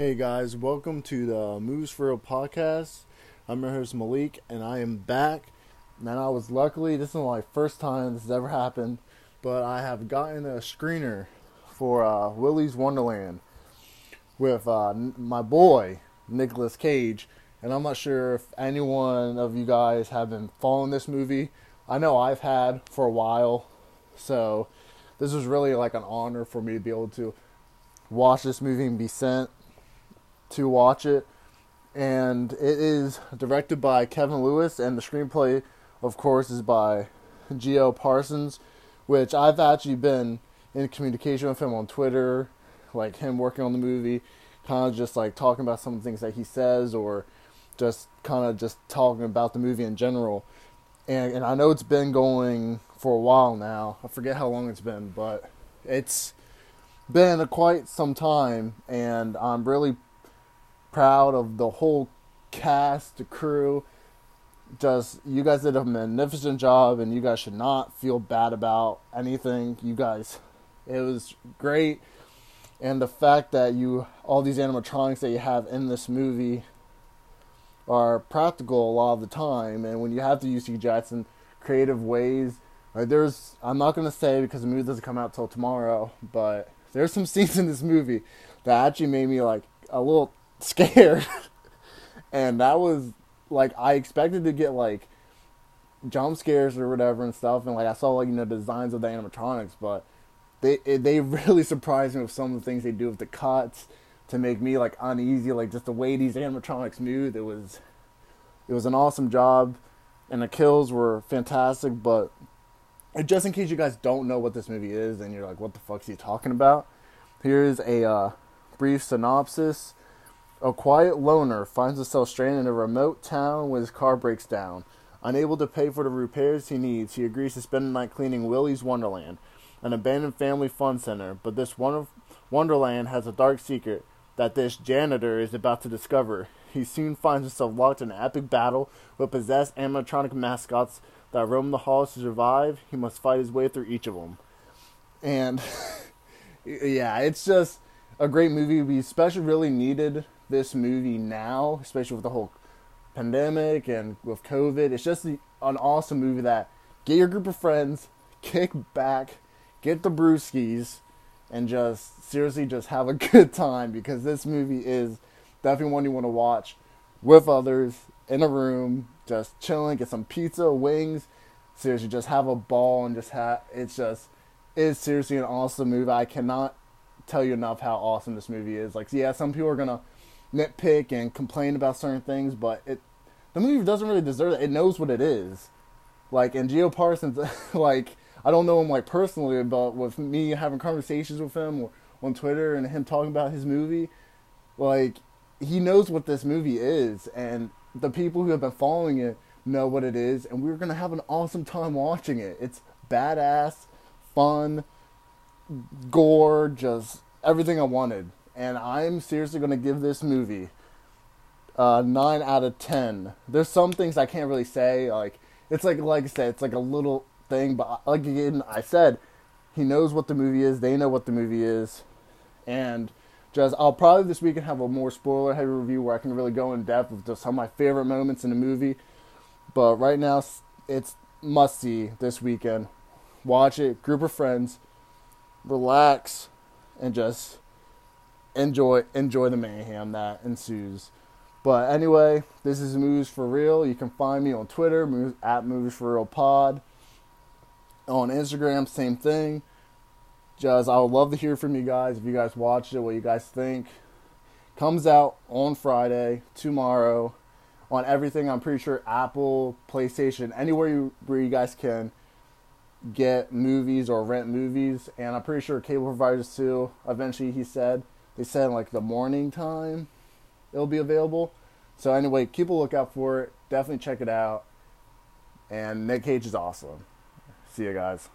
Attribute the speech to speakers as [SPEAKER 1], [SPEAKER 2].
[SPEAKER 1] Hey guys, welcome to the Moves for Real podcast. I'm your host Malik, and I am back. And I was luckily this is my first time this has ever happened, but I have gotten a screener for uh, Willy's Wonderland with uh, my boy Nicolas Cage. And I'm not sure if anyone of you guys have been following this movie. I know I've had for a while, so this was really like an honor for me to be able to watch this movie and be sent to watch it. And it is directed by Kevin Lewis, and the screenplay, of course, is by G.O. Parsons, which I've actually been in communication with him on Twitter, like him working on the movie, kind of just like talking about some of the things that he says, or just kind of just talking about the movie in general. And, and I know it's been going for a while now. I forget how long it's been, but it's been quite some time, and I'm really proud of the whole cast, the crew. Just you guys did a magnificent job, and you guys should not feel bad about anything. You guys, it was great, and the fact that you all these animatronics that you have in this movie are practical a lot of the time, and when you have to use CGI in creative ways, like there's I'm not gonna say because the movie doesn't come out till tomorrow, but there's some scenes in this movie that actually made me like a little scared. and that was like I expected to get like jump scares or whatever and stuff, and like I saw like you know designs of the animatronics, but they it, they really surprised me with some of the things they do with the cuts to make me like uneasy, like just the way these animatronics moved. It was it was an awesome job, and the kills were fantastic. But just in case you guys don't know what this movie is, and you're like, what the fuck's he talking about? Here's a uh, brief synopsis. A quiet loner finds himself stranded in a remote town when his car breaks down. Unable to pay for the repairs he needs, he agrees to spend the night cleaning Willy's Wonderland, an abandoned family fun center. But this Wonderland has a dark secret that this janitor is about to discover. He soon finds himself locked in an epic battle with possessed animatronic mascots that roam the halls to survive. He must fight his way through each of them. And yeah, it's just a great movie. We especially really needed this movie now, especially with the whole pandemic and with COVID. It's just an awesome movie that get your group of friends, kick back, get the brewskis, and just seriously just have a good time because this movie is definitely one you want to watch with others in a room, just chilling, get some pizza, wings. Seriously, just have a ball and just have it's just it's seriously an awesome movie. I cannot tell you enough how awesome this movie is. Like, yeah, some people are gonna nitpick and complain about certain things, but it the movie doesn't really deserve it. It knows what it is. Like and G.O. Parsons, like I don't know him like personally, but with me having conversations with him or on Twitter and him talking about his movie, like he knows what this movie is, and the people who have been following it know what it is, and we're gonna have an awesome time watching it. It's badass, fun, gore, just everything I wanted and I'm seriously going to give this movie uh, nine out of ten. There's some things I can't really say. Like it's like like I said, it's like a little thing, but like again, I said he knows what the movie is. They know what the movie is, and just I'll probably this weekend have a more spoiler heavy review where I can really go in depth with just some of my favorite moments in the movie. But right now, it's must see this weekend. Watch it, group of friends, relax, and just enjoy enjoy the mayhem that ensues. But anyway, this is Moves for Real. You can find me on Twitter, moves, at Moves for Real Pod. On Instagram, same thing. Just I would love to hear from you guys if you guys watched it, what you guys think. Comes out on Friday, tomorrow, on everything. I'm pretty sure Apple, PlayStation, anywhere you, where you guys can get movies or rent movies, and I'm pretty sure cable providers too. Eventually, he said they said like the morning time it'll be available. So anyway, keep a lookout for it. Definitely check it out. And Nick Cage is awesome. See you guys.